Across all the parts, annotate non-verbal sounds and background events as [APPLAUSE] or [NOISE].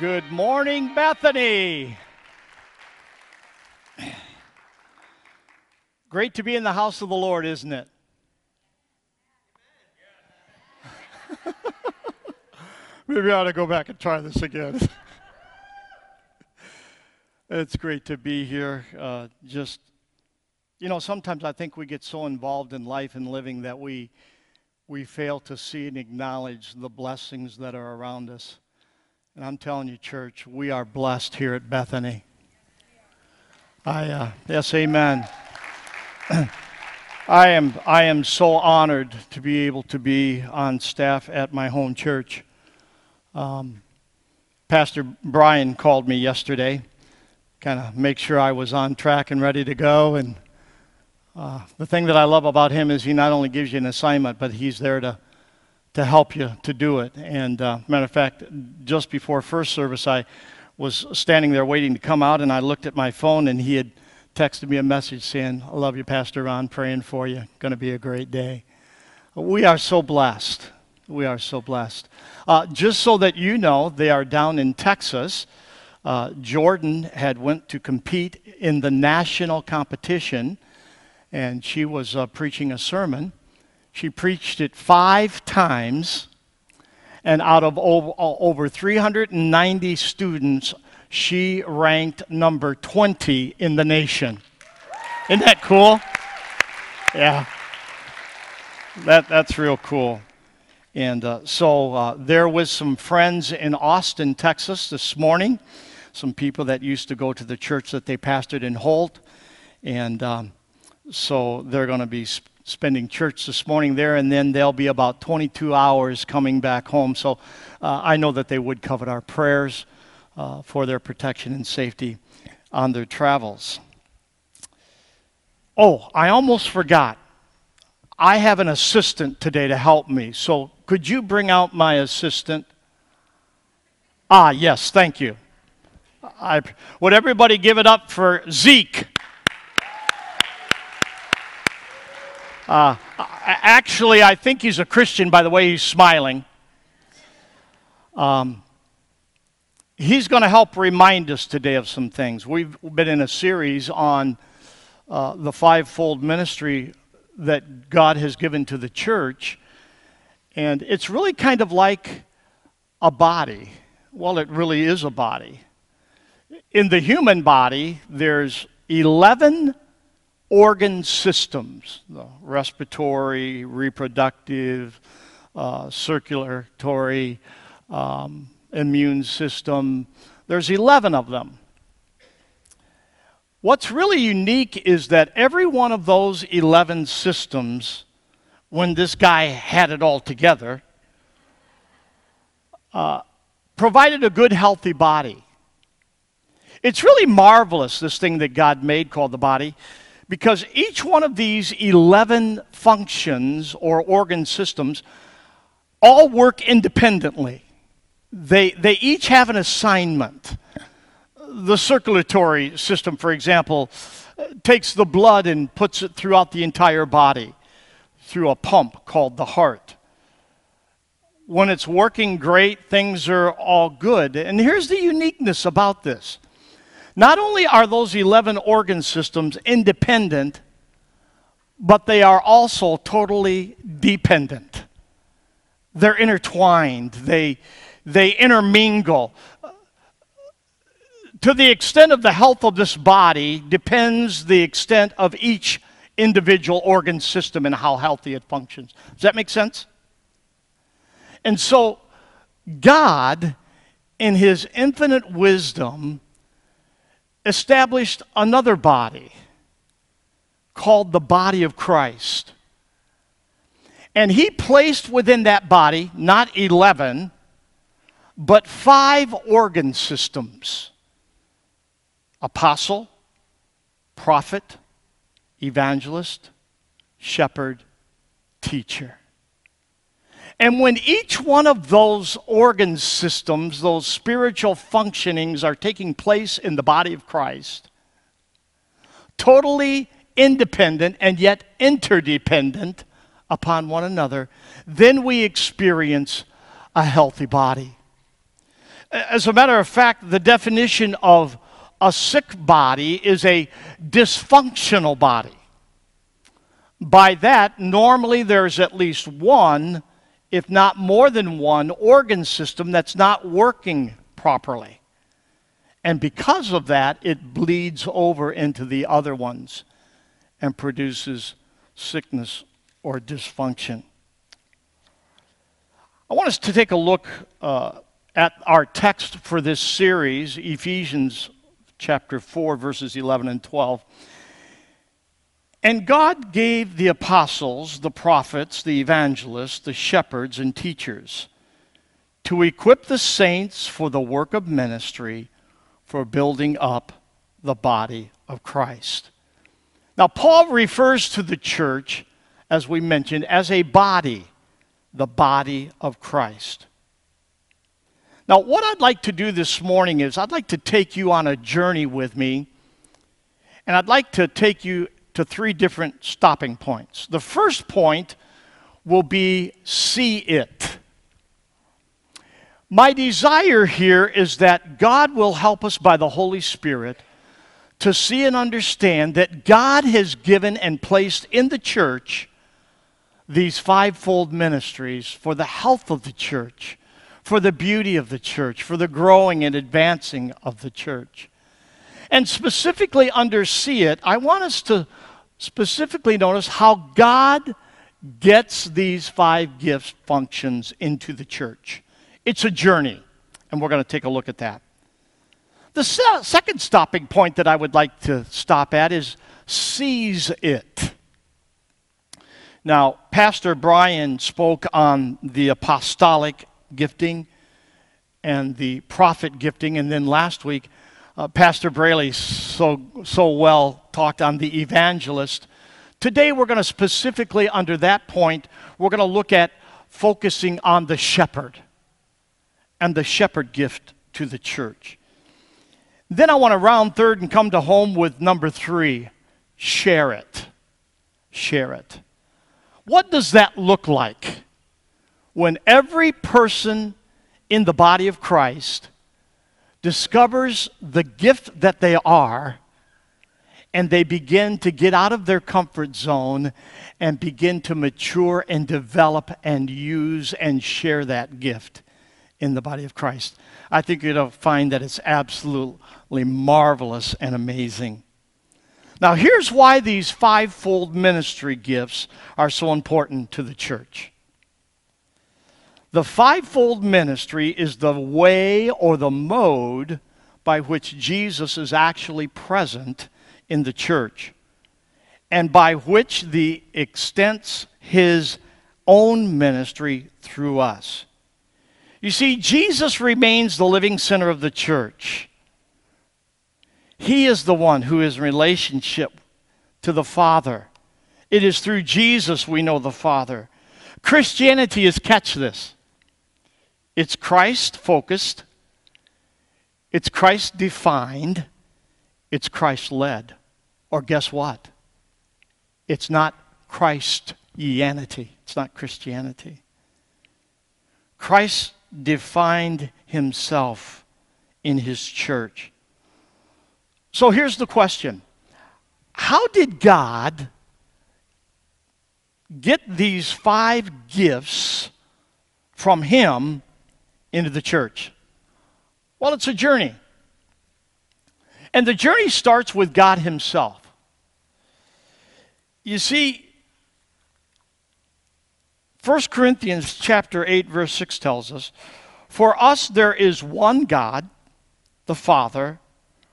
Good morning, Bethany. Great to be in the house of the Lord, isn't it? [LAUGHS] Maybe I ought to go back and try this again. [LAUGHS] it's great to be here. Uh, just, you know, sometimes I think we get so involved in life and living that we we fail to see and acknowledge the blessings that are around us. And I'm telling you, church, we are blessed here at Bethany. I, uh, yes, amen. [CLEARS THROAT] I am, I am so honored to be able to be on staff at my home church. Um, Pastor Brian called me yesterday, kind of make sure I was on track and ready to go. And uh, the thing that I love about him is he not only gives you an assignment, but he's there to to help you to do it. And uh, matter of fact, just before first service, I was standing there waiting to come out, and I looked at my phone, and he had texted me a message saying, "I love you, Pastor Ron. Praying for you. Going to be a great day." We are so blessed. We are so blessed. Uh, just so that you know, they are down in Texas. Uh, Jordan had went to compete in the national competition, and she was uh, preaching a sermon she preached it five times, and out of over, over 390 students, she ranked number 20 in the nation. Isn't that cool? Yeah. That, that's real cool. And uh, so uh, there was some friends in Austin, Texas this morning, some people that used to go to the church that they pastored in Holt. And um, so they're going to be spending church this morning there, and then they'll be about 22 hours coming back home. So uh, I know that they would covet our prayers uh, for their protection and safety on their travels. Oh, I almost forgot. I have an assistant today to help me. So could you bring out my assistant? Ah, yes, thank you. I, would everybody give it up for Zeke? Uh, actually, I think he's a Christian by the way he's smiling. Um, he's going to help remind us today of some things. We've been in a series on uh, the fivefold ministry that God has given to the church, and it's really kind of like a body. Well, it really is a body. In the human body, there's 11 organ systems the respiratory, reproductive, uh, circulatory, um, immune system. There's 11 of them. What's really unique is that every one of those 11 systems, when this guy had it all together, uh, provided a good, healthy body. It's really marvelous, this thing that God made called the body because each one of these 11 functions or organ systems all work independently. They, they each have an assignment. The circulatory system, for example, takes the blood and puts it throughout the entire body through a pump called the heart. When it's working great, things are all good. And here's the uniqueness about this not only are those 11 organ systems independent, but they are also totally dependent. They're intertwined, they, they intermingle. To the extent of the health of this body depends the extent of each individual organ system and how healthy it functions. Does that make sense? And so, God, in His infinite wisdom, established another body called the body of Christ. And he placed within that body not 11, but five organ systems apostle, prophet, evangelist, shepherd, teacher. And when each one of those organ systems, those spiritual functionings are taking place in the body of Christ, totally independent and yet interdependent upon one another, then we experience a healthy body. As a matter of fact, the definition of a sick body is a dysfunctional body. By that, normally there's at least one, if not more than one, organ system that's not working properly. And because of that, it bleeds over into the other ones and produces sickness or dysfunction. I want us to take a look uh, at our text for this series, Ephesians chapter 4, verses 11 and 12. And God gave the apostles, the prophets, the evangelists, the shepherds, and teachers to equip the saints for the work of ministry, for building up the body of Christ. Now, Paul refers to the church, as we mentioned, as a body, the body of Christ. Now, what I'd like to do this morning is I'd like to take you on a journey with me, and I'd like to take you to three different stopping points. The first point will be see it. My desire here is that God will help us by the Holy Spirit to see and understand that God has given and placed in the church these fivefold ministries for the health of the church for the beauty of the church, for the growing and advancing of the church. And specifically under see it, I want us to specifically notice how God gets these five gifts functions into the church. It's a journey, and we're going to take a look at that. The se- second stopping point that I would like to stop at is seize it. Now, Pastor Brian spoke on the apostolic gifting and the prophet gifting. And then last week, uh, Pastor Braley so, so well talked on the evangelist. Today, we're going to specifically, under that point, we're going to look at focusing on the shepherd and the shepherd gift to the church. Then I want to round third and come to home with number three share it. Share it. What does that look like? when every person in the body of Christ discovers the gift that they are and they begin to get out of their comfort zone and begin to mature and develop and use and share that gift in the body of Christ. I think you'll find that it's absolutely marvelous and amazing. Now, here's why these fivefold ministry gifts are so important to the church. The fivefold ministry is the way or the mode by which Jesus is actually present in the church and by which the extends his own ministry through us. You see, Jesus remains the living center of the church. He is the one who is in relationship to the Father. It is through Jesus we know the Father. Christianity is, catch this, it's Christ focused, it's Christ defined, it's Christ led. Or guess what? It's not Christianity, it's not Christianity. Christ defined himself in his church. So here's the question How did God get these five gifts from him into the church? Well, it's a journey. And the journey starts with God Himself. You see, 1 Corinthians chapter 8 verse 6 tells us, "For us there is one God, the Father,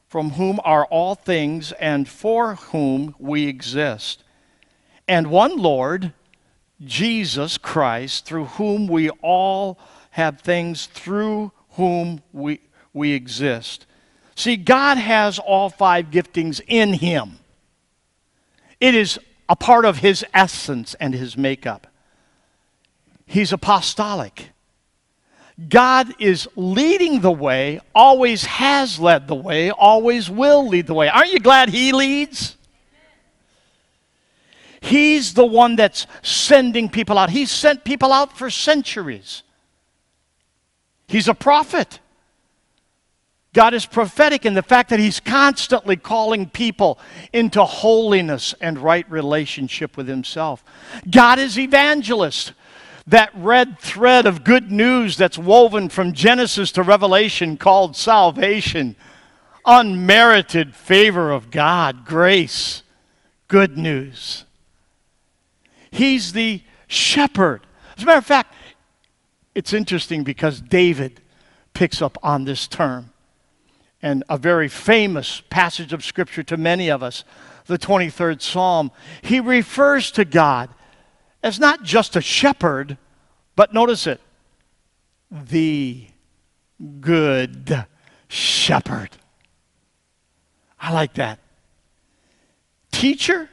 from whom are all things and for whom we exist, and one Lord, Jesus Christ, through whom we all have things through whom we, we exist. See, God has all five giftings in Him, it is a part of His essence and His makeup. He's apostolic. God is leading the way, always has led the way, always will lead the way. Aren't you glad He leads? He's the one that's sending people out. He's sent people out for centuries. He's a prophet. God is prophetic in the fact that He's constantly calling people into holiness and right relationship with Himself. God is evangelist, that red thread of good news that's woven from Genesis to Revelation called salvation, unmerited favor of God, grace, good news. He's the shepherd. As a matter of fact, it's interesting because David picks up on this term and a very famous passage of Scripture to many of us, the 23rd Psalm. He refers to God as not just a shepherd, but notice it, the good shepherd. I like that. Teacher?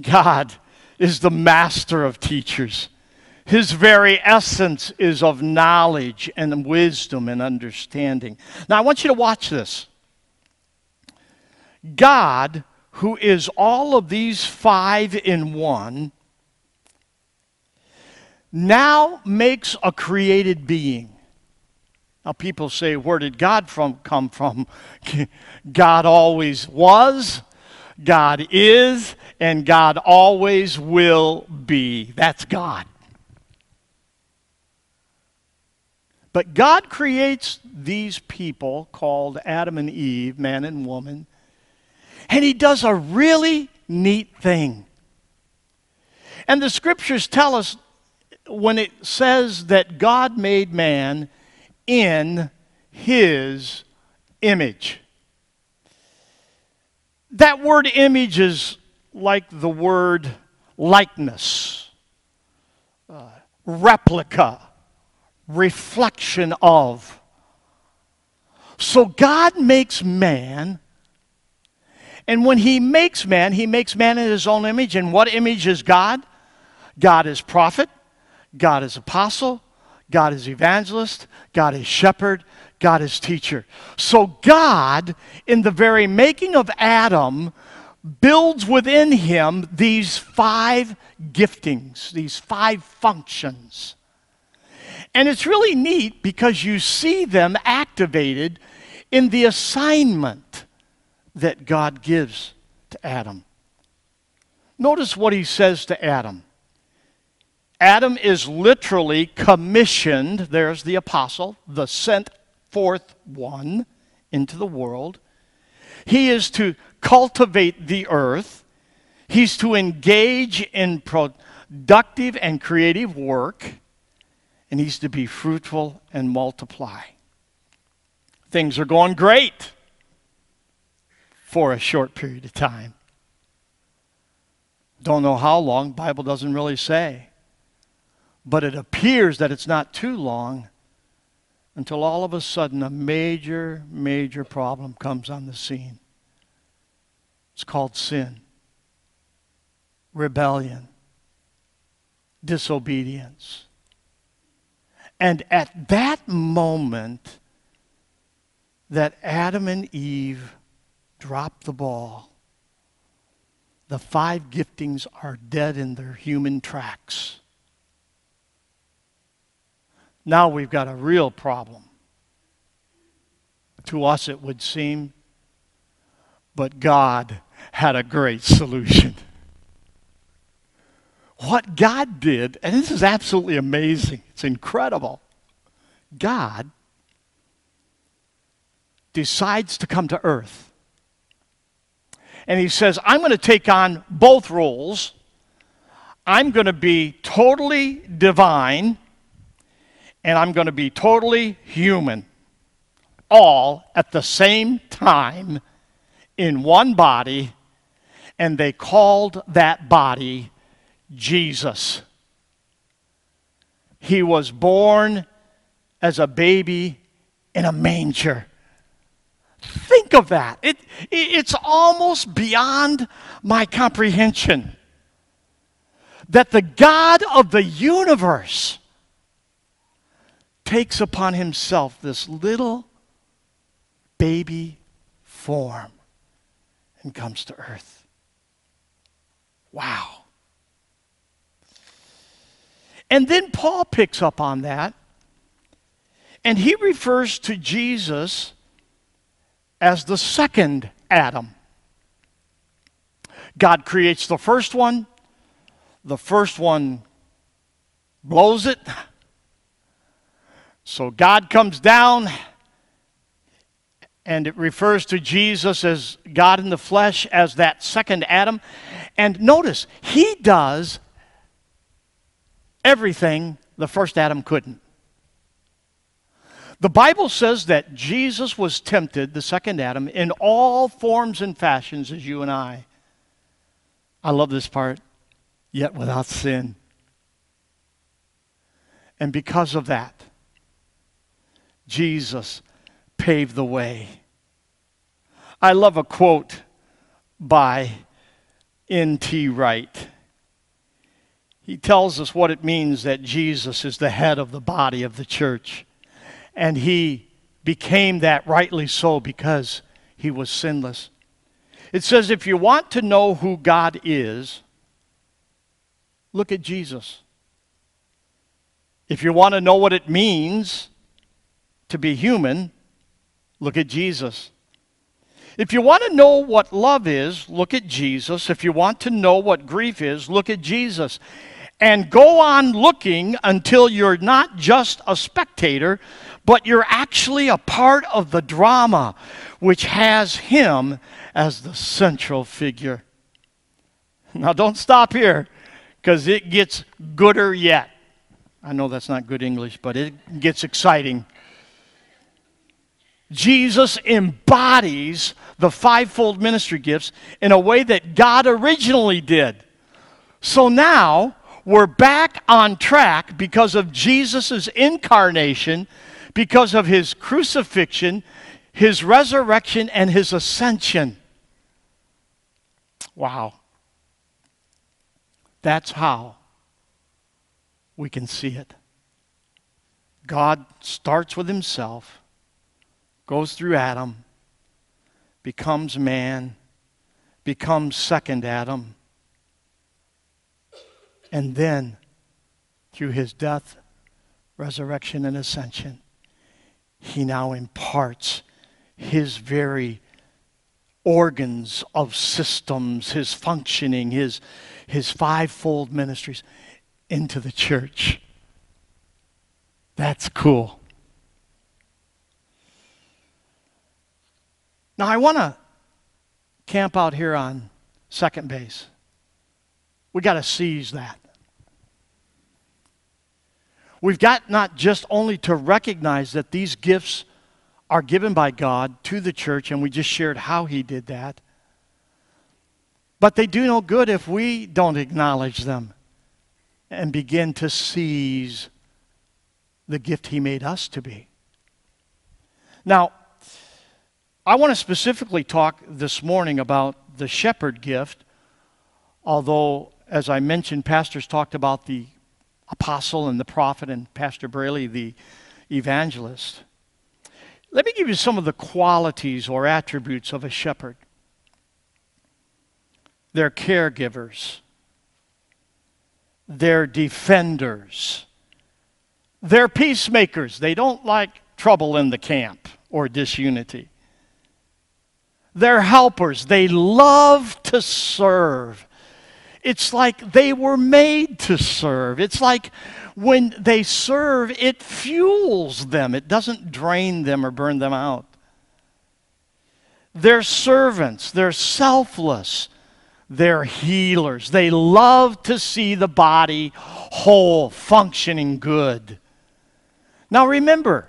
God is the master of teachers. His very essence is of knowledge and wisdom and understanding. Now, I want you to watch this. God, who is all of these five in one, now makes a created being. Now, people say, Where did God from, come from? [LAUGHS] God always was, God is, and God always will be. That's God. But God creates these people called Adam and Eve, man and woman, and He does a really neat thing. And the scriptures tell us when it says that God made man in His image. That word image is like the word likeness, uh, replica reflection of. So God makes man, and when He makes man, He makes man in His own image. And what image is God? God is prophet, God is apostle, God is evangelist, God is shepherd, God is teacher. So God, in the very making of Adam, builds within him these five giftings, these five functions. And it's really neat because you see them activated in the assignment that God gives to Adam. Notice what he says to Adam. Adam is literally commissioned, there's the apostle, the sent forth one into the world. He is to cultivate the earth, he's to engage in productive and creative work and he's to be fruitful and multiply. Things are going great for a short period of time. Don't know how long, Bible doesn't really say. But it appears that it's not too long until all of a sudden a major, major problem comes on the scene. It's called sin, rebellion, disobedience. And at that moment, that Adam and Eve dropped the ball, the five giftings are dead in their human tracks. Now we've got a real problem. To us, it would seem, but God had a great solution what God did, and this is absolutely amazing, it's incredible. God decides to come to earth. And he says, I'm going to take on both roles. I'm going to be totally divine, and I'm going to be totally human, all at the same time in one body. And they called that body Jesus. He was born as a baby in a manger. Think of that. It, it's almost beyond my comprehension that the God of the universe takes upon himself this little baby form and comes to earth. Wow. And then Paul picks up on that And he refers to Jesus as the second Adam. God creates the first one, the first one blows it. So God comes down, and it refers to Jesus as God in the flesh, as that second Adam. And notice, he does everything the first Adam couldn't. The Bible says that Jesus was tempted, the second Adam, in all forms and fashions as you and I. I love this part, yet without sin. And because of that, Jesus paved the way. I love a quote by N.T. Wright. He tells us what it means that Jesus is the head of the body of the church. And he became that rightly so because he was sinless. It says if you want to know who God is, look at Jesus. If you want to know what it means to be human, look at Jesus. If you want to know what love is, look at Jesus. If you want to know what grief is, look at Jesus. And go on looking until you're not just a spectator, but you're actually a part of the drama which has him as the central figure. Now, don't stop here because it gets gooder yet. I know that's not good English, but it gets exciting. Jesus embodies the fivefold ministry gifts in a way that God originally did. So now we're back on track because of Jesus' incarnation, because of his crucifixion, his resurrection, and his ascension. Wow. That's how we can see it. God starts with himself goes through Adam, becomes man, becomes second Adam, and then through his death, resurrection, and ascension, he now imparts his very organs of systems, his functioning, his, his fivefold ministries into the church. That's cool. Now, I want to camp out here on second base. We got to seize that. We've got not just only to recognize that these gifts are given by God to the church, and we just shared how He did that, but they do no good if we don't acknowledge them and begin to seize the gift He made us to be. Now, I want to specifically talk this morning about the shepherd gift, although, as I mentioned, pastors talked about the apostle and the prophet, and Pastor Braley, the evangelist. Let me give you some of the qualities or attributes of a shepherd. They're caregivers, they're defenders, they're peacemakers. They don't like trouble in the camp or disunity. They're helpers. They love to serve. It's like they were made to serve. It's like when they serve, it fuels them, it doesn't drain them or burn them out. They're servants, they're selfless, they're healers. They love to see the body whole, functioning good. Now remember,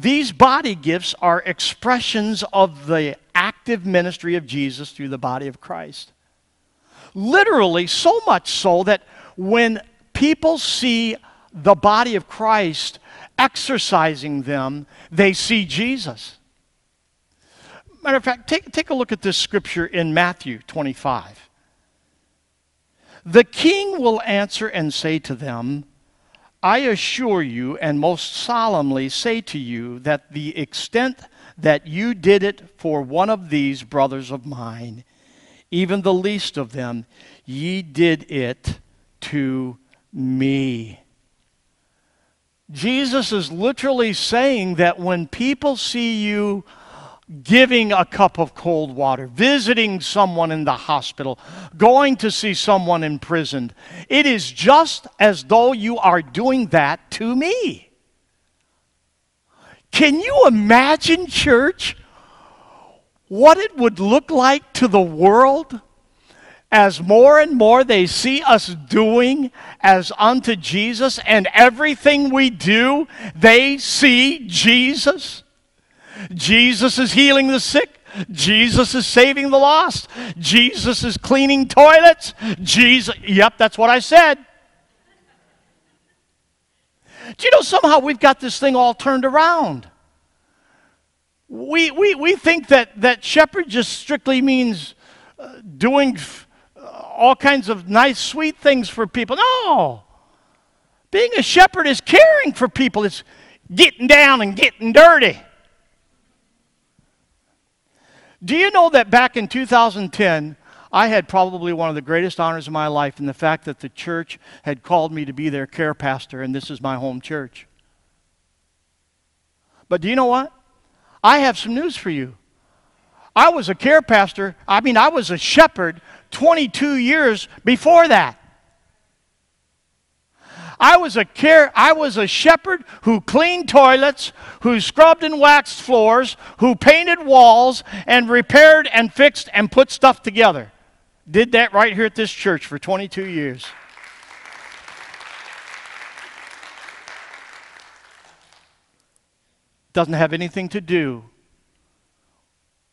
these body gifts are expressions of the active ministry of Jesus through the body of Christ. Literally, so much so that when people see the body of Christ exercising them, they see Jesus. Matter of fact, take, take a look at this scripture in Matthew 25. The king will answer and say to them, I assure you and most solemnly say to you that the extent that you did it for one of these brothers of mine, even the least of them, ye did it to me. Jesus is literally saying that when people see you giving a cup of cold water, visiting someone in the hospital, going to see someone imprisoned, it is just as though you are doing that to me. Can you imagine, church, what it would look like to the world? as more and more they see us doing as unto Jesus, and everything we do, they see Jesus. Jesus is healing the sick. Jesus is saving the lost. Jesus is cleaning toilets. Jesus, yep, that's what I said. Do you know somehow we've got this thing all turned around? We, we, we think that, that shepherd just strictly means uh, doing all kinds of nice, sweet things for people. No. Being a shepherd is caring for people, it's getting down and getting dirty. Do you know that back in 2010, I had probably one of the greatest honors of my life in the fact that the church had called me to be their care pastor, and this is my home church. But do you know what? I have some news for you. I was a care pastor, I mean, I was a shepherd 22 years before that. I was a care I was a shepherd who cleaned toilets, who scrubbed and waxed floors, who painted walls and repaired and fixed and put stuff together. Did that right here at this church for 22 years. Doesn't have anything to do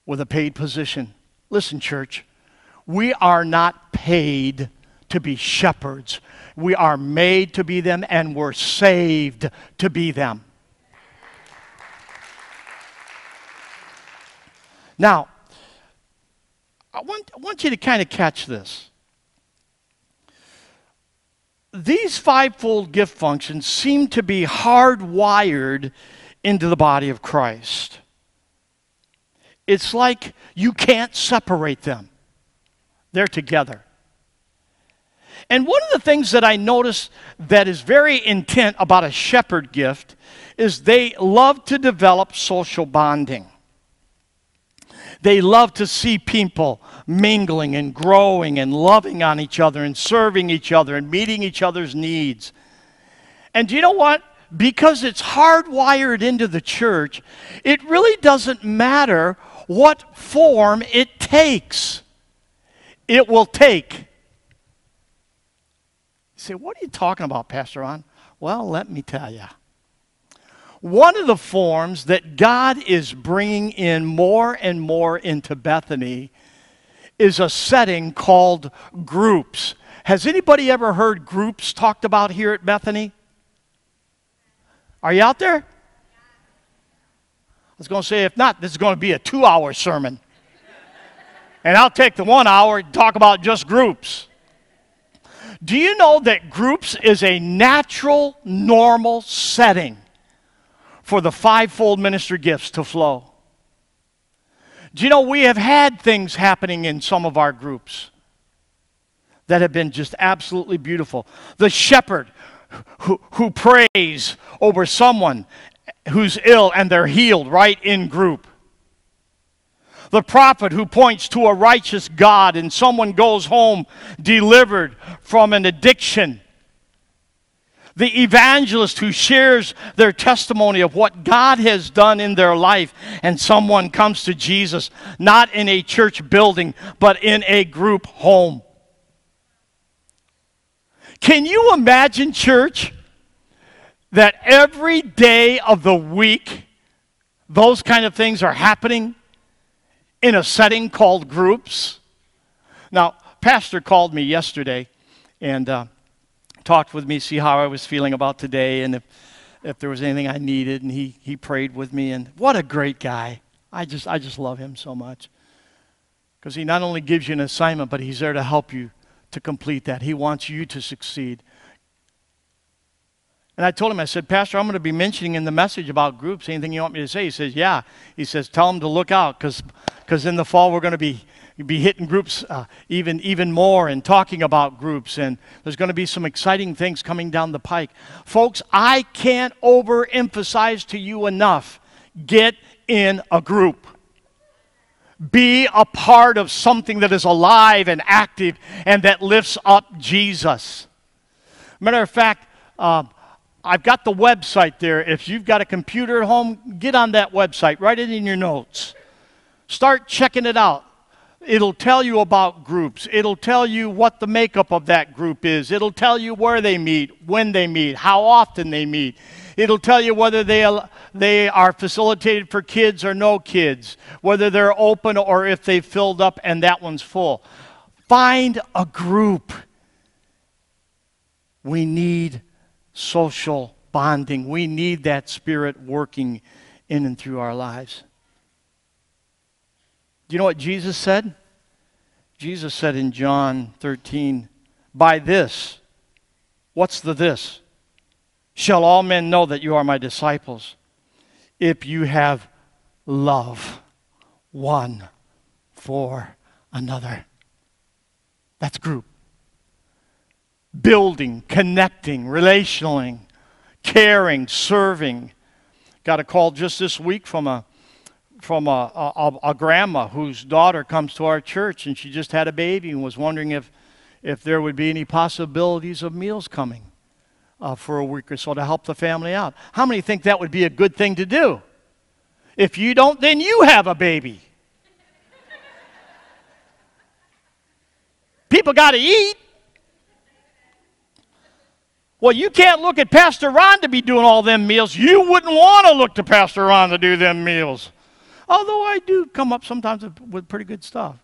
with a paid position. Listen, church, we are not paid to be shepherds. We are made to be them, and we're saved to be them. Now, I want, I want you to kind of catch this. These fivefold gift functions seem to be hardwired into the body of Christ. It's like you can't separate them. They're together. And one of the things that I notice that is very intent about a shepherd gift is they love to develop social bonding. They love to see people mingling and growing and loving on each other and serving each other and meeting each other's needs. And you know what? Because it's hardwired into the church, it really doesn't matter what form it takes it will take. Say, what are you talking about, Pastor Ron? Well, let me tell you. One of the forms that God is bringing in more and more into Bethany is a setting called groups. Has anybody ever heard groups talked about here at Bethany? Are you out there? I was going to say, if not, this is going to be a two hour sermon and I'll take the one hour and talk about just groups. Do you know that groups is a natural, normal setting for the fivefold ministry gifts to flow? Do you know we have had things happening in some of our groups that have been just absolutely beautiful? The shepherd who, who prays over someone who's ill and they're healed right in group the prophet who points to a righteous God, and someone goes home delivered from an addiction. The evangelist who shares their testimony of what God has done in their life, and someone comes to Jesus, not in a church building, but in a group home. Can you imagine, church, that every day of the week those kind of things are happening? In a setting called groups. Now, Pastor called me yesterday and uh, talked with me, see how I was feeling about today and if, if there was anything I needed. And he, he prayed with me. And what a great guy. I just, I just love him so much. Because he not only gives you an assignment, but he's there to help you to complete that. He wants you to succeed. And I told him, I said, Pastor, I'm going to be mentioning in the message about groups anything you want me to say. He says, Yeah. He says, Tell them to look out because in the fall we're going to be be hitting groups uh, even, even more and talking about groups, and there's going to be some exciting things coming down the pike. Folks, I can't overemphasize to you enough get in a group. Be a part of something that is alive and active and that lifts up Jesus. Matter of fact, uh, I've got the website there. If you've got a computer at home, get on that website, write it in your notes. Start checking it out. It'll tell you about groups. It'll tell you what the makeup of that group is. It'll tell you where they meet, when they meet, how often they meet. It'll tell you whether they, they are facilitated for kids or no kids, whether they're open or if they've filled up and that one's full. Find a group. We need social bonding. We need that spirit working in and through our lives. Do you know what Jesus said? Jesus said in John 13, By this, what's the this? shall all men know that you are my disciples if you have love one for another. That's group. Building, connecting, relationally, caring, serving. Got a call just this week from a from a, a, a, grandma whose daughter comes to our church and she just had a baby and was wondering if, if there would be any possibilities of meals coming uh, for a week or so to help the family out. How many think that would be a good thing to do? If you don't, then you have a baby. People got to eat. Well, you can't look at Pastor Ron to be doing all them meals. You wouldn't want to look to Pastor Ron to do them meals. Although I do come up sometimes with pretty good stuff.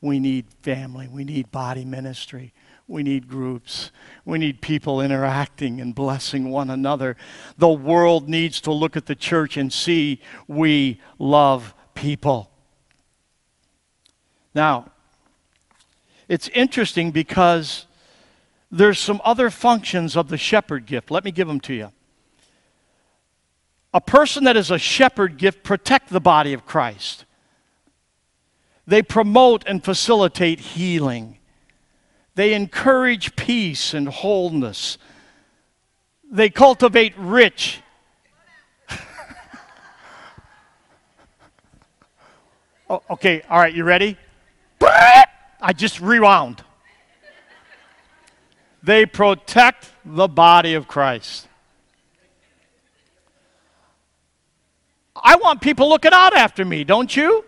We need family. We need body ministry. We need groups. We need people interacting and blessing one another. The world needs to look at the church and see we love people. Now, it's interesting because there's some other functions of the shepherd gift. Let me give them to you. A person that is a shepherd gift protect the body of Christ. They promote and facilitate healing. They encourage peace and wholeness. They cultivate rich. [LAUGHS] oh, okay, all right, you ready? I just rewound. They protect the body of Christ. I want people looking out after me, don't you?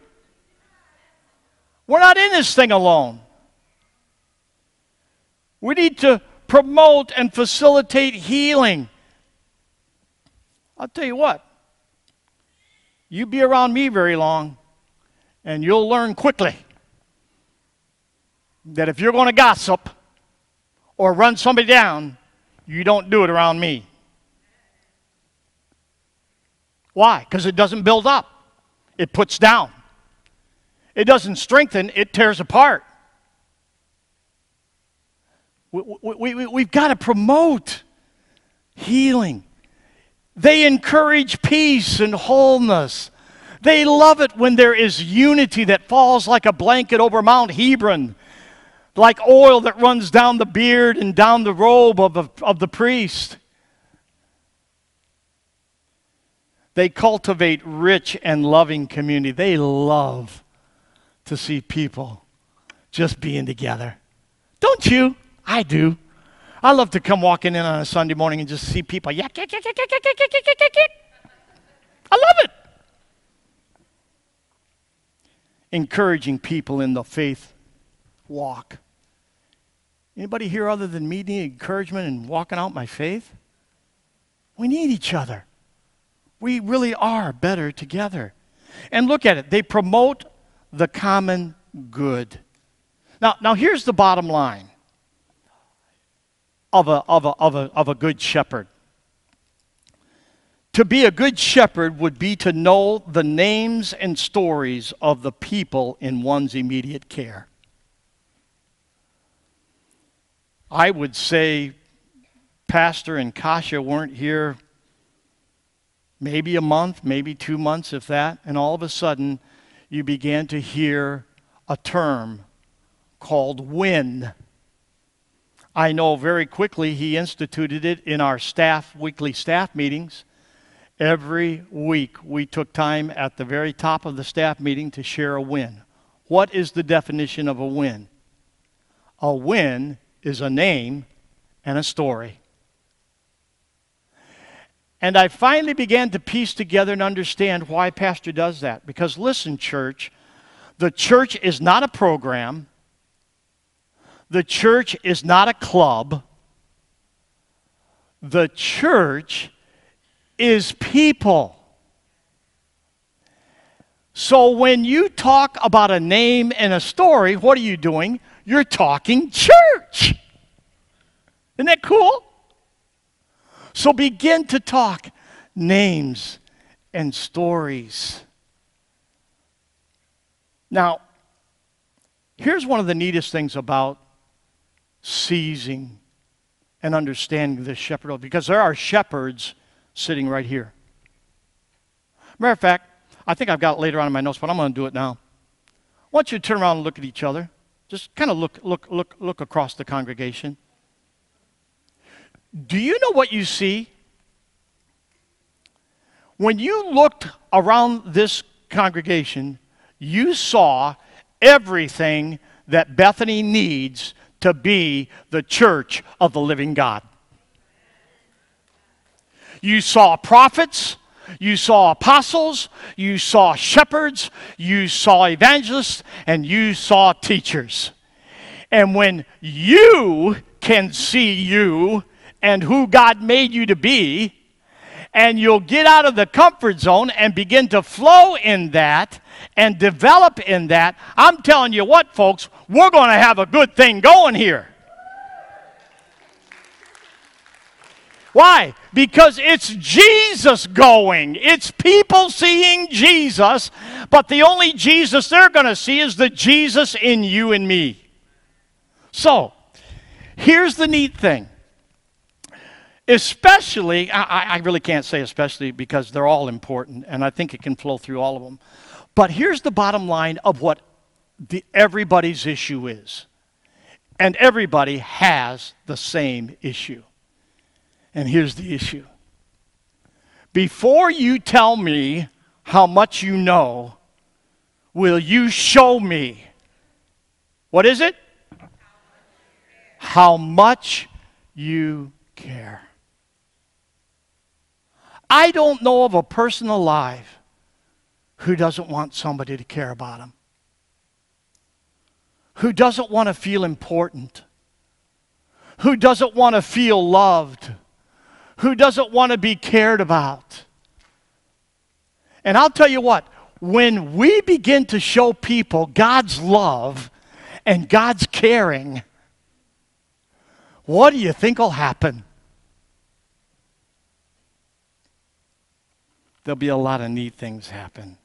We're not in this thing alone. We need to promote and facilitate healing. I'll tell you what, you be around me very long, and you'll learn quickly that if you're going to gossip or run somebody down, you don't do it around me. Why? Because it doesn't build up, it puts down. It doesn't strengthen, it tears apart. We, we, we, we've got to promote healing. They encourage peace and wholeness. They love it when there is unity that falls like a blanket over Mount Hebron, like oil that runs down the beard and down the robe of the, of the priest. They cultivate rich and loving community. They love to see people just being together. Don't you? I do. I love to come walking in on a Sunday morning and just see people. I love it. Encouraging people in the faith walk. Anybody here other than me need encouragement and walking out my faith? We need each other. We really are better together. And look at it. They promote the common good. Now, now here's the bottom line of a, of a, of a, of a good shepherd. To be a good shepherd would be to know the names and stories of the people in one's immediate care. I would say Pastor and Kasha weren't here maybe a month, maybe two months, if that, and all of a sudden you began to hear a term called win. I know very quickly he instituted it in our staff weekly staff meetings. Every week we took time at the very top of the staff meeting to share a win. What is the definition of a win? A win is a name and a story. And I finally began to piece together and understand why Pastor does that. Because listen, church, the church is not a program, the church is not a club. The church is people. So when you talk about a name and a story, what are you doing? You're talking church. Isn't that cool? So begin to talk names and stories. Now, here's one of the neatest things about seizing and understanding this shepherd because there are shepherds sitting right here. Matter of fact, I think I've got it later on in my notes, but I'm going to do it now. I want you to turn around and look at each other. Just kind of look, look, look, look across the congregation. Do you know what you see? When you looked around this congregation, you saw everything that Bethany needs to be the church of the living God. You saw prophets, you saw apostles, you saw shepherds, you saw evangelists, and you saw teachers. And when you can see you and who God made you to be, and you'll get out of the comfort zone and begin to flow in that and develop in that, I'm telling you what, folks, we're going to have a good thing going here. Why? Because it's Jesus going. It's people seeing Jesus, but the only Jesus they're going to see is the Jesus in you and me. So, here's the neat thing. Especially, I, I really can't say especially because they're all important, and I think it can flow through all of them. But here's the bottom line of what the, everybody's issue is. And everybody has the same issue. And here's the issue before you tell me how much you know, will you show me? What is it? How much you care. I don't know of a person alive who doesn't want somebody to care about him, who doesn't want to feel important, who doesn't want to feel loved, who doesn't want to be cared about. And I'll tell you what, when we begin to show people God's love and God's caring, what do you think will happen? There'll be a lot of neat things happen.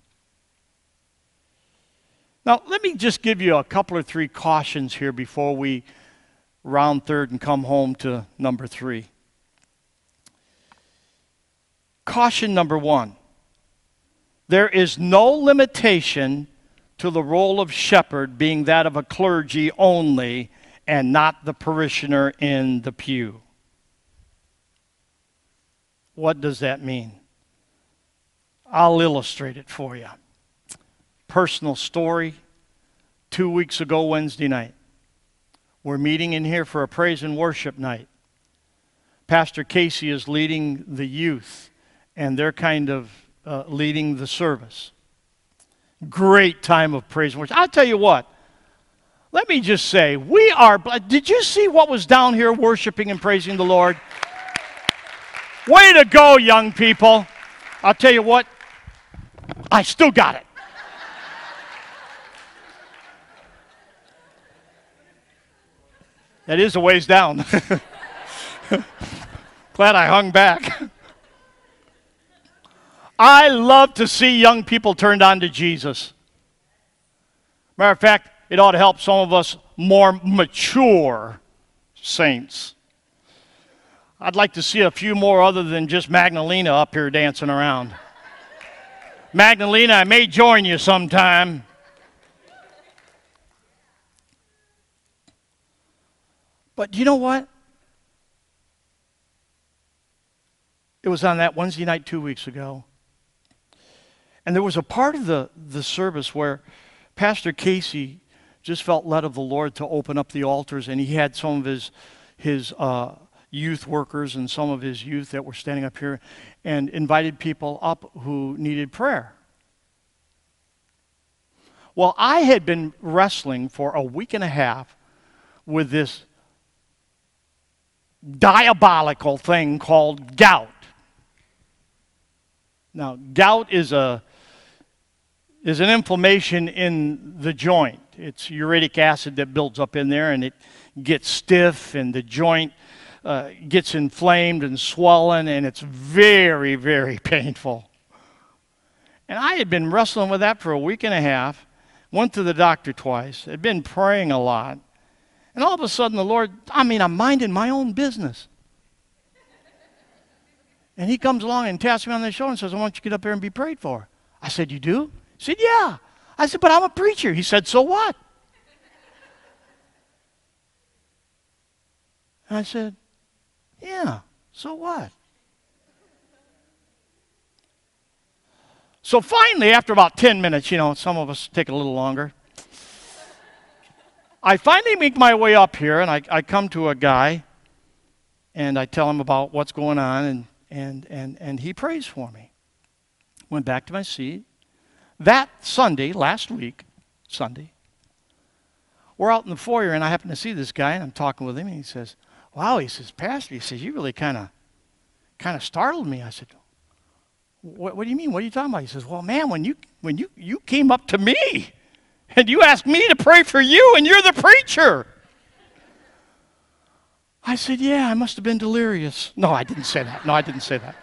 Now, let me just give you a couple or three cautions here before we round third and come home to number three. Caution number one there is no limitation to the role of shepherd being that of a clergy only and not the parishioner in the pew. What does that mean? I'll illustrate it for you personal story. Two weeks ago, Wednesday night, we're meeting in here for a praise and worship night. Pastor Casey is leading the youth, and they're kind of uh, leading the service. Great time of praise and worship. I'll tell you what, let me just say, we are. Did you see what was down here worshiping and praising the Lord? Way to go, young people. I'll tell you what, I still got it. That is a ways down. [LAUGHS] Glad I hung back. [LAUGHS] I love to see young people turned on to Jesus. Matter of fact, it ought to help some of us more mature saints. I'd like to see a few more other than just Magdalena up here dancing around. Magdalena, I may join you sometime. But you know what? It was on that Wednesday night two weeks ago. And there was a part of the, the service where Pastor Casey just felt led of the Lord to open up the altars, and he had some of his, his uh, youth workers and some of his youth that were standing up here and invited people up who needed prayer. Well, I had been wrestling for a week and a half with this diabolical thing called gout. Now, gout is a is an inflammation in the joint. It's uric acid that builds up in there and it gets stiff and the joint uh, gets inflamed and swollen and it's very, very [LAUGHS] painful. And I had been wrestling with that for a week and a half, went to the doctor twice, had been praying a lot. And all of a sudden, the Lord, I mean, I'm minding my own business. And he comes along and taps me on the shoulder and says, I want you to get up here and be prayed for. I said, You do? He said, Yeah. I said, But I'm a preacher. He said, So what? And I said, Yeah, so what? So finally, after about 10 minutes, you know, some of us take a little longer. I finally make my way up here and I, I come to a guy and I tell him about what's going on and, and, and, and he prays for me. Went back to my seat. That Sunday, last week, Sunday, we're out in the foyer and I happen to see this guy and I'm talking with him and he says, Wow, he says, Pastor, he says, you really kind of kind of startled me. I said, what, what do you mean? What are you talking about? He says, Well, man, when you when you you came up to me and you asked me to pray for you, and you're the preacher. I said, Yeah, I must have been delirious. No, I didn't say that. No, I didn't say that.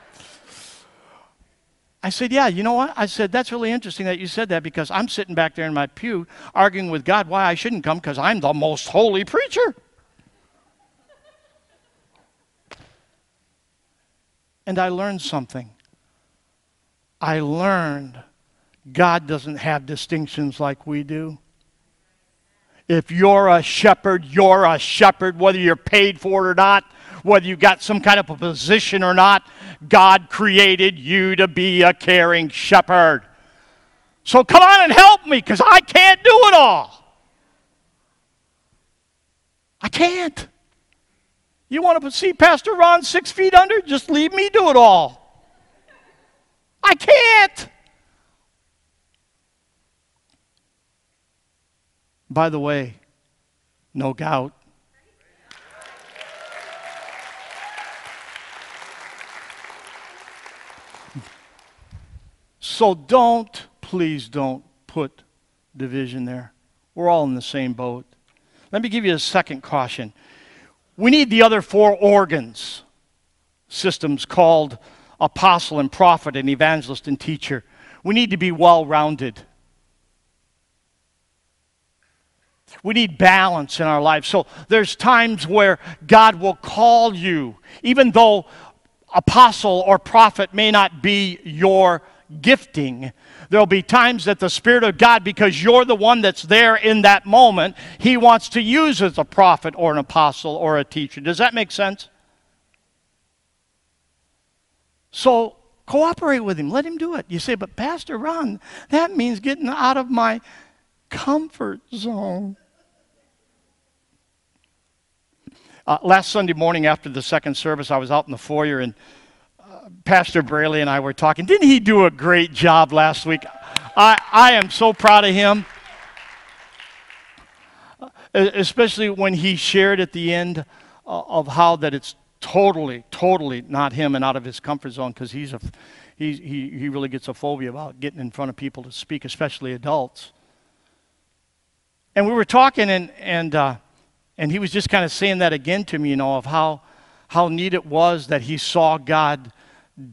I said, Yeah, you know what? I said, That's really interesting that you said that because I'm sitting back there in my pew arguing with God why I shouldn't come because I'm the most holy preacher. And I learned something. I learned God doesn't have distinctions like we do. If you're a shepherd, you're a shepherd, whether you're paid for it or not, whether you got some kind of a position or not. God created you to be a caring shepherd. So come on and help me because I can't do it all. I can't. You want to see Pastor Ron six feet under? Just leave me do it all. I can't. By the way, no gout. So don't, please don't put division there. We're all in the same boat. Let me give you a second caution. We need the other four organs systems called apostle and prophet and evangelist and teacher. We need to be well rounded. We need balance in our lives. So there's times where God will call you, even though apostle or prophet may not be your gifting. There'll be times that the Spirit of God, because you're the one that's there in that moment, He wants to use as a prophet or an apostle or a teacher. Does that make sense? So cooperate with Him. Let Him do it. You say, but Pastor Ron, that means getting out of my comfort zone. Uh, last Sunday morning after the second service, I was out in the foyer and Pastor Braley and I were talking. Didn't he do a great job last week? I, I am so proud of him. Especially when he shared at the end uh, of how that it's totally, totally not him and out of his comfort zone because he's a, he, he, he really gets a phobia about getting in front of people to speak, especially adults. And we were talking, and, and uh, and he was just kind of saying that again to me, you know, of how, how neat it was that he saw God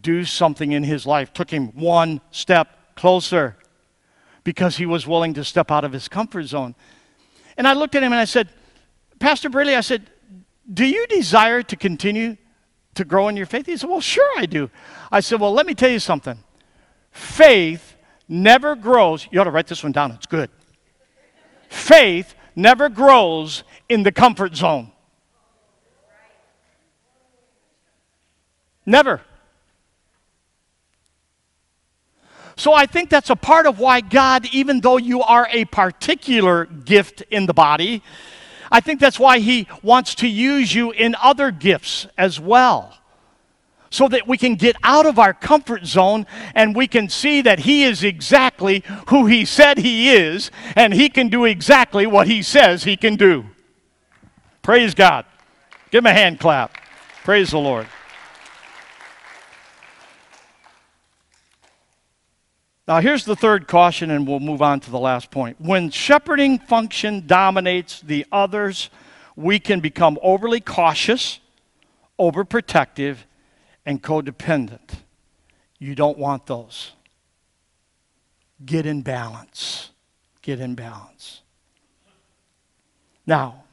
do something in his life, took him one step closer because he was willing to step out of his comfort zone. And I looked at him and I said, Pastor Braley, I said, do you desire to continue to grow in your faith? He said, Well, sure I do. I said, Well, let me tell you something. Faith never grows. You ought to write this one down, it's good. Faith never grows in the comfort zone. Never. So I think that's a part of why God, even though you are a particular gift in the body, I think that's why He wants to use you in other gifts as well. So that we can get out of our comfort zone and we can see that He is exactly who He said He is, and He can do exactly what He says He can do. Praise God. Give Him a hand clap. Praise the Lord. Now, here's the third caution, and we'll move on to the last point. When shepherding function dominates the others, we can become overly cautious, overprotective, and codependent. You don't want those. Get in balance. Get in balance. Now,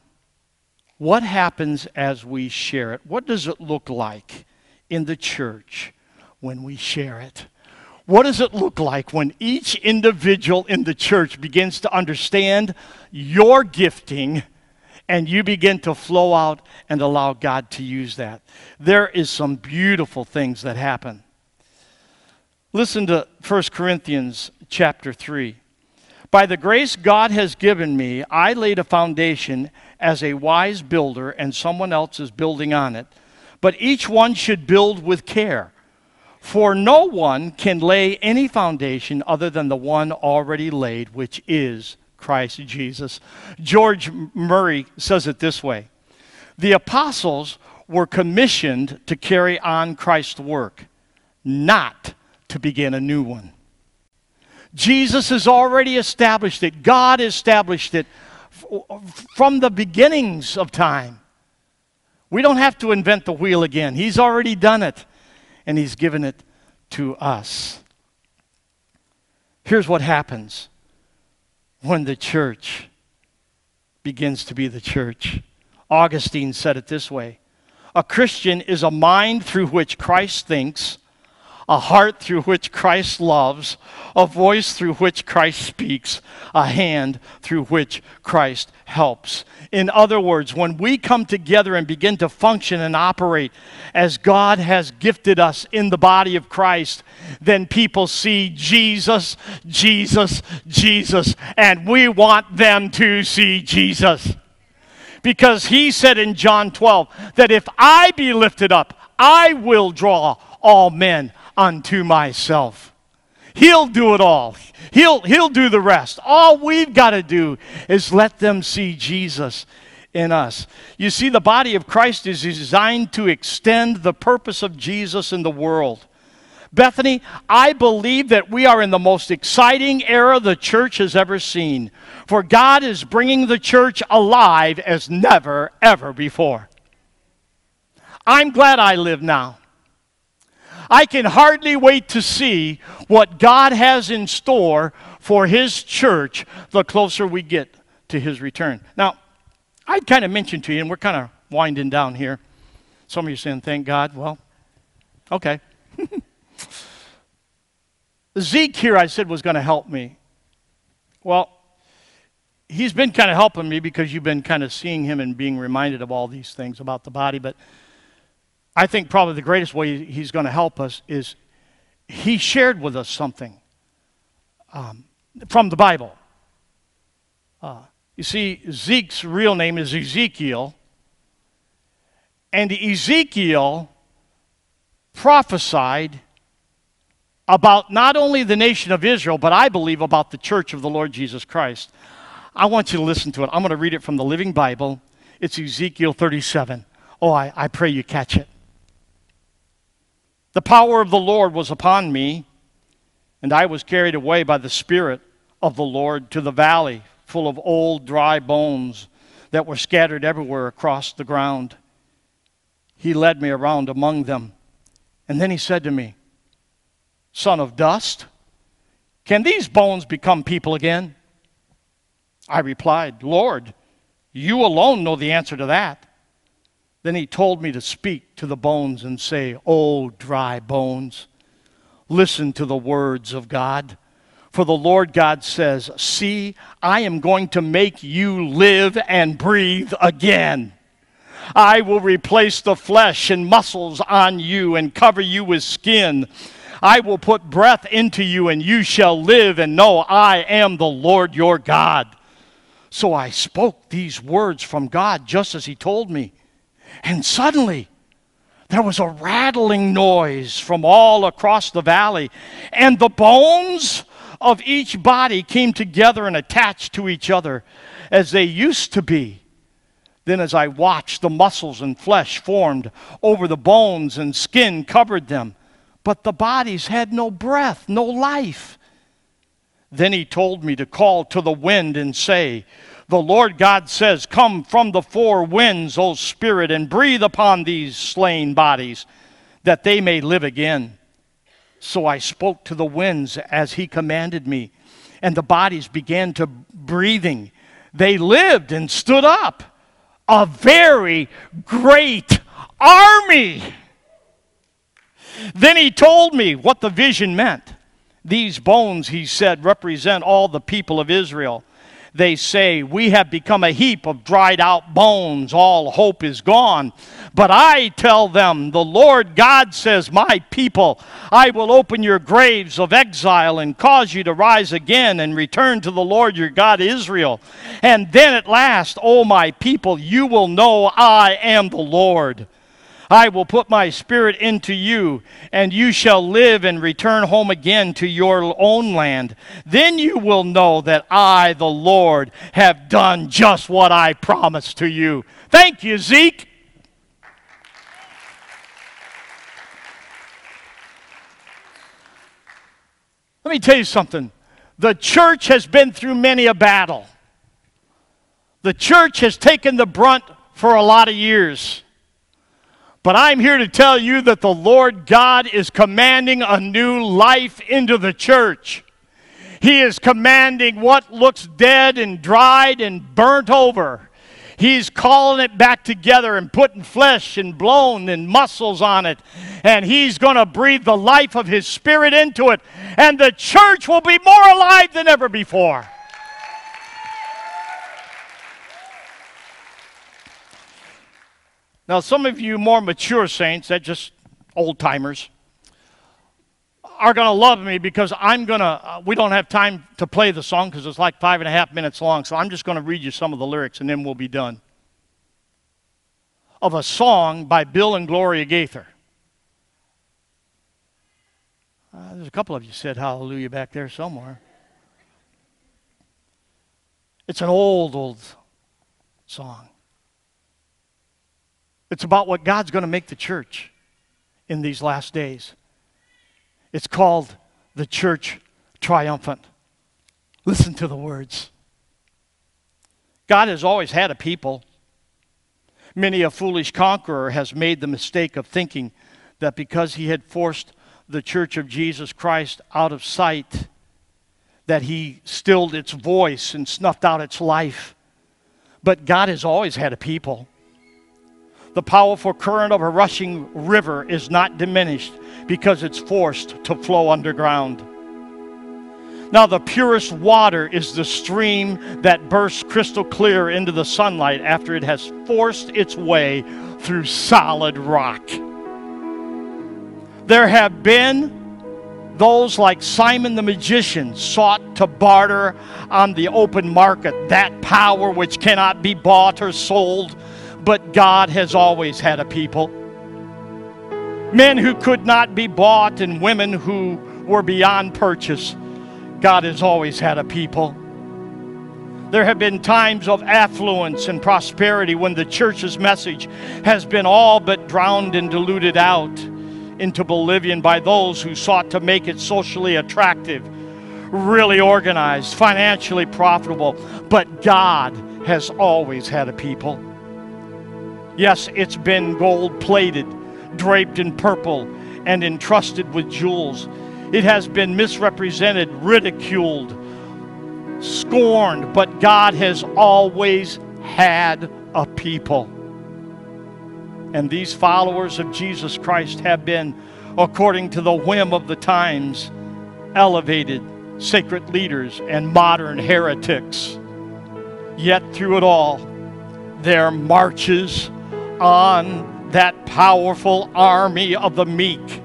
what happens as we share it? What does it look like in the church when we share it? What does it look like when each individual in the church begins to understand your gifting and you begin to flow out and allow God to use that? There is some beautiful things that happen. Listen to 1 Corinthians chapter 3. By the grace God has given me, I laid a foundation as a wise builder, and someone else is building on it. But each one should build with care. For no one can lay any foundation other than the one already laid, which is Christ Jesus. George Murray says it this way The apostles were commissioned to carry on Christ's work, not to begin a new one. Jesus has already established it, God established it from the beginnings of time. We don't have to invent the wheel again, He's already done it and He's given it to us. Here's what happens when the church begins to be the church. Augustine said it this way A Christian is a mind through which Christ thinks a heart through which Christ loves, a voice through which Christ speaks, a hand through which Christ helps. In other words, when we come together and begin to function and operate as God has gifted us in the body of Christ, then people see Jesus, Jesus, Jesus, and we want them to see Jesus. Because he said in John 12 that if I be lifted up, I will draw all men unto myself. He'll do it all. He'll, he'll do the rest. All we've got to do is let them see Jesus in us. You see, the body of Christ is designed to extend the purpose of Jesus in the world. Bethany, I believe that we are in the most exciting era the church has ever seen. For God is bringing the church alive as never, ever before. I'm glad I live now. I can hardly wait to see what God has in store for His church the closer we get to His return. Now, I kind of mentioned to you, and we're kind of winding down here. Some of you saying, thank God. Well, okay. [LAUGHS] Zeke here, I said, was going to help me. Well, he's been kind of helping me because you've been kind of seeing him and being reminded of all these things about the body. But I think probably the greatest way he's going to help us is he shared with us something um, from the Bible. Uh, you see, Zeke's real name is Ezekiel, and Ezekiel prophesied about not only the nation of Israel, but I believe about the church of the Lord Jesus Christ. I want you to listen to it. I'm going to read it from the Living Bible. It's Ezekiel 37. Oh, I, I pray you catch it. The power of the Lord was upon me, and I was carried away by the Spirit of the Lord to the valley full of old, dry bones that were scattered everywhere across the ground. He led me around among them, and then he said to me, Son of dust, can these bones become people again? I replied, Lord, you alone know the answer to that. Then he told me to speak to the bones and say, Oh, dry bones, listen to the words of God. For the Lord God says, See, I am going to make you live and breathe again. I will replace the flesh and muscles on you and cover you with skin. I will put breath into you, and you shall live and know I am the Lord your God. So I spoke these words from God just as He told me. And suddenly, there was a rattling noise from all across the valley, and the bones of each body came together and attached to each other as they used to be. Then, as I watched, the muscles and flesh formed over the bones, and skin covered them, but the bodies had no breath, no life. Then he told me to call to the wind and say, The Lord God says, Come from the four winds, O Spirit, and breathe upon these slain bodies, that they may live again. So I spoke to the winds as he commanded me, and the bodies began to breathing. They lived and stood up, a very great army. Then he told me what the vision meant. These bones, he said, represent all the people of Israel they say, We have become a heap of dried out bones, all hope is gone. But I tell them, The Lord God says, My people, I will open your graves of exile and cause you to rise again and return to the Lord your God Israel. And then at last, O my people, you will know I am the Lord. I will put my spirit into you, and you shall live and return home again to your own land. Then you will know that I, the Lord, have done just what I promised to you. Thank you, Zeke. Let me tell you something. The church has been through many a battle. The church has taken the brunt for a lot of years. But I'm here to tell you that the Lord God is commanding a new life into the church. He is commanding what looks dead and dried and burnt over. He's calling it back together and putting flesh and bone and muscles on it. And He's going to breathe the life of His Spirit into it. And the church will be more alive than ever before. Now, some of you more mature saints, that just old timers, are going to love me because I'm going to, uh, we don't have time to play the song because it's like five and a half minutes long, so I'm just going to read you some of the lyrics and then we'll be done. Of a song by Bill and Gloria Gaither. Uh, there's a couple of you said hallelujah back there somewhere. It's an old, old song. It's about what God's going to make the church in these last days. It's called the church triumphant. Listen to the words. God has always had a people. Many a foolish conqueror has made the mistake of thinking that because he had forced the church of Jesus Christ out of sight, that he stilled its voice and snuffed out its life. But God has always had a people. The powerful current of a rushing river is not diminished because it's forced to flow underground. Now, the purest water is the stream that bursts crystal clear into the sunlight after it has forced its way through solid rock. There have been those like Simon the magician sought to barter on the open market that power which cannot be bought or sold but God has always had a people. Men who could not be bought and women who were beyond purchase. God has always had a people. There have been times of affluence and prosperity when the church's message has been all but drowned and diluted out into oblivion by those who sought to make it socially attractive, really organized, financially profitable. But God has always had a people. Yes, it's been gold plated, draped in purple, and entrusted with jewels. It has been misrepresented, ridiculed, scorned, but God has always had a people. And these followers of Jesus Christ have been, according to the whim of the times, elevated, sacred leaders and modern heretics. Yet through it all, there marches on that powerful army of the meek,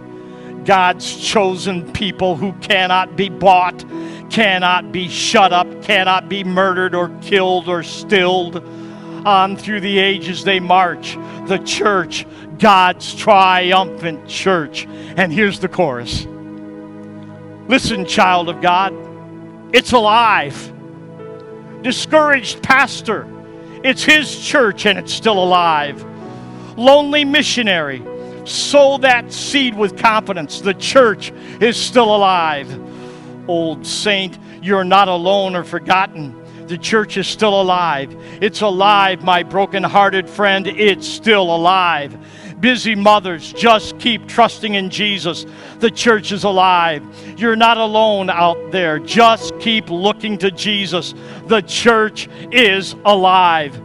God's chosen people who cannot be bought, cannot be shut up, cannot be murdered or killed or stilled. On through the ages they march, the church, God's triumphant church. And here's the chorus Listen, child of God, it's alive. Discouraged pastor, it's his church and it's still alive. Lonely missionary, sow that seed with confidence. The church is still alive. Old saint, you're not alone or forgotten. The church is still alive. It's alive, my broken-hearted friend. It's still alive. Busy mothers, just keep trusting in Jesus. The church is alive. You're not alone out there. Just keep looking to Jesus. The church is alive.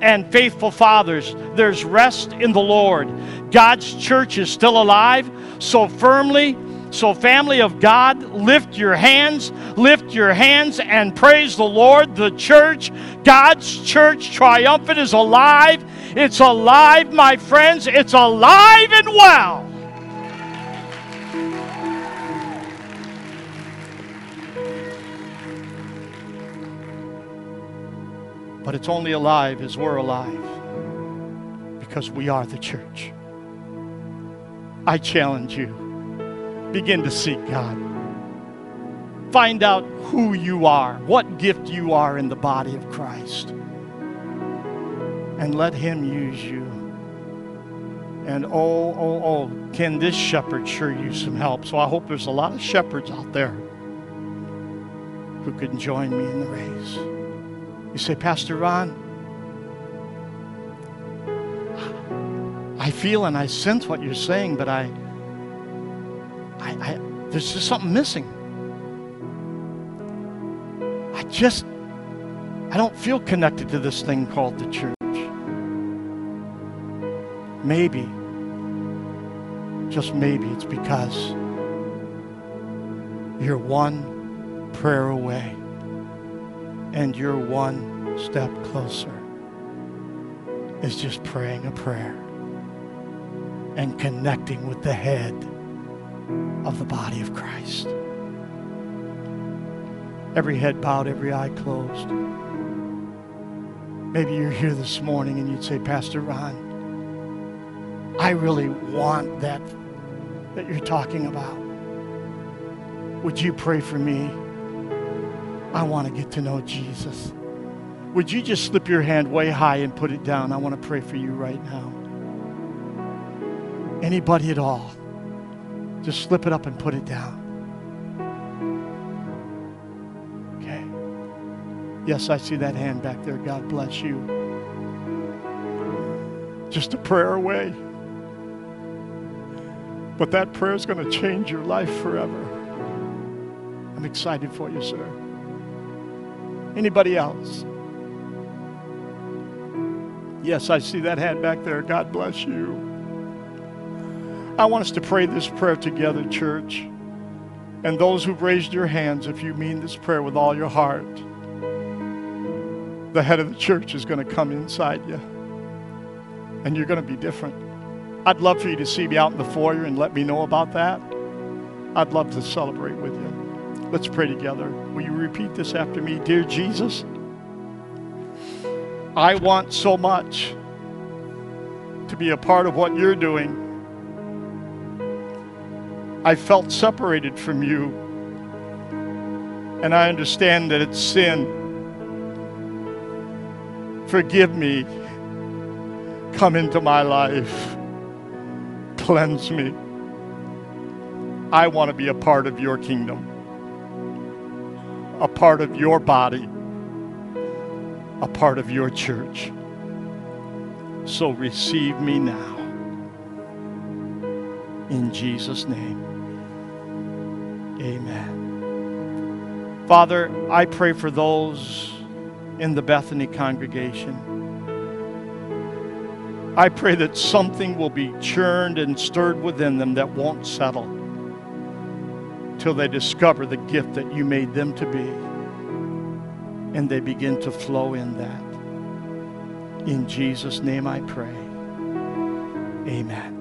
And faithful fathers, there's rest in the Lord. God's church is still alive. So firmly, so, family of God, lift your hands, lift your hands and praise the Lord. The church, God's church triumphant, is alive. It's alive, my friends. It's alive and well. But it's only alive as we're alive because we are the church. I challenge you begin to seek God. Find out who you are, what gift you are in the body of Christ, and let Him use you. And oh, oh, oh, can this shepherd sure use some help? So I hope there's a lot of shepherds out there who can join me in the race. You say, Pastor Ron, I feel and I sense what you're saying, but I, I, I, there's just something missing. I just, I don't feel connected to this thing called the church. Maybe, just maybe, it's because you're one prayer away and you're one step closer is just praying a prayer and connecting with the head of the body of Christ. Every head bowed, every eye closed. Maybe you're here this morning and you'd say, Pastor Ron, I really want that that you're talking about. Would you pray for me? I want to get to know Jesus. Would you just slip your hand way high and put it down? I want to pray for you right now. Anybody at all? Just slip it up and put it down. Okay. Yes, I see that hand back there. God bless you. Just a prayer away. But that prayer is going to change your life forever. I'm excited for you, sir. Anybody else? Yes, I see that hand back there. God bless you. I want us to pray this prayer together, church. And those who've raised your hands, if you mean this prayer with all your heart, the head of the church is going to come inside you. And you're going to be different. I'd love for you to see me out in the foyer and let me know about that. I'd love to celebrate with you. Let's pray together. Will you repeat this after me? Dear Jesus, I want so much to be a part of what you're doing I felt separated from you. And I understand that it's sin. Forgive me. Come into my life. Cleanse me. I want to be a part of your kingdom, a part of your body, a part of your church. So receive me now. In Jesus' name. Amen. Father, I pray for those in the Bethany congregation. I pray that something will be churned and stirred within them that won't settle. Till they discover the gift that you made them to be. And they begin to flow in that. In Jesus' name I pray. Amen.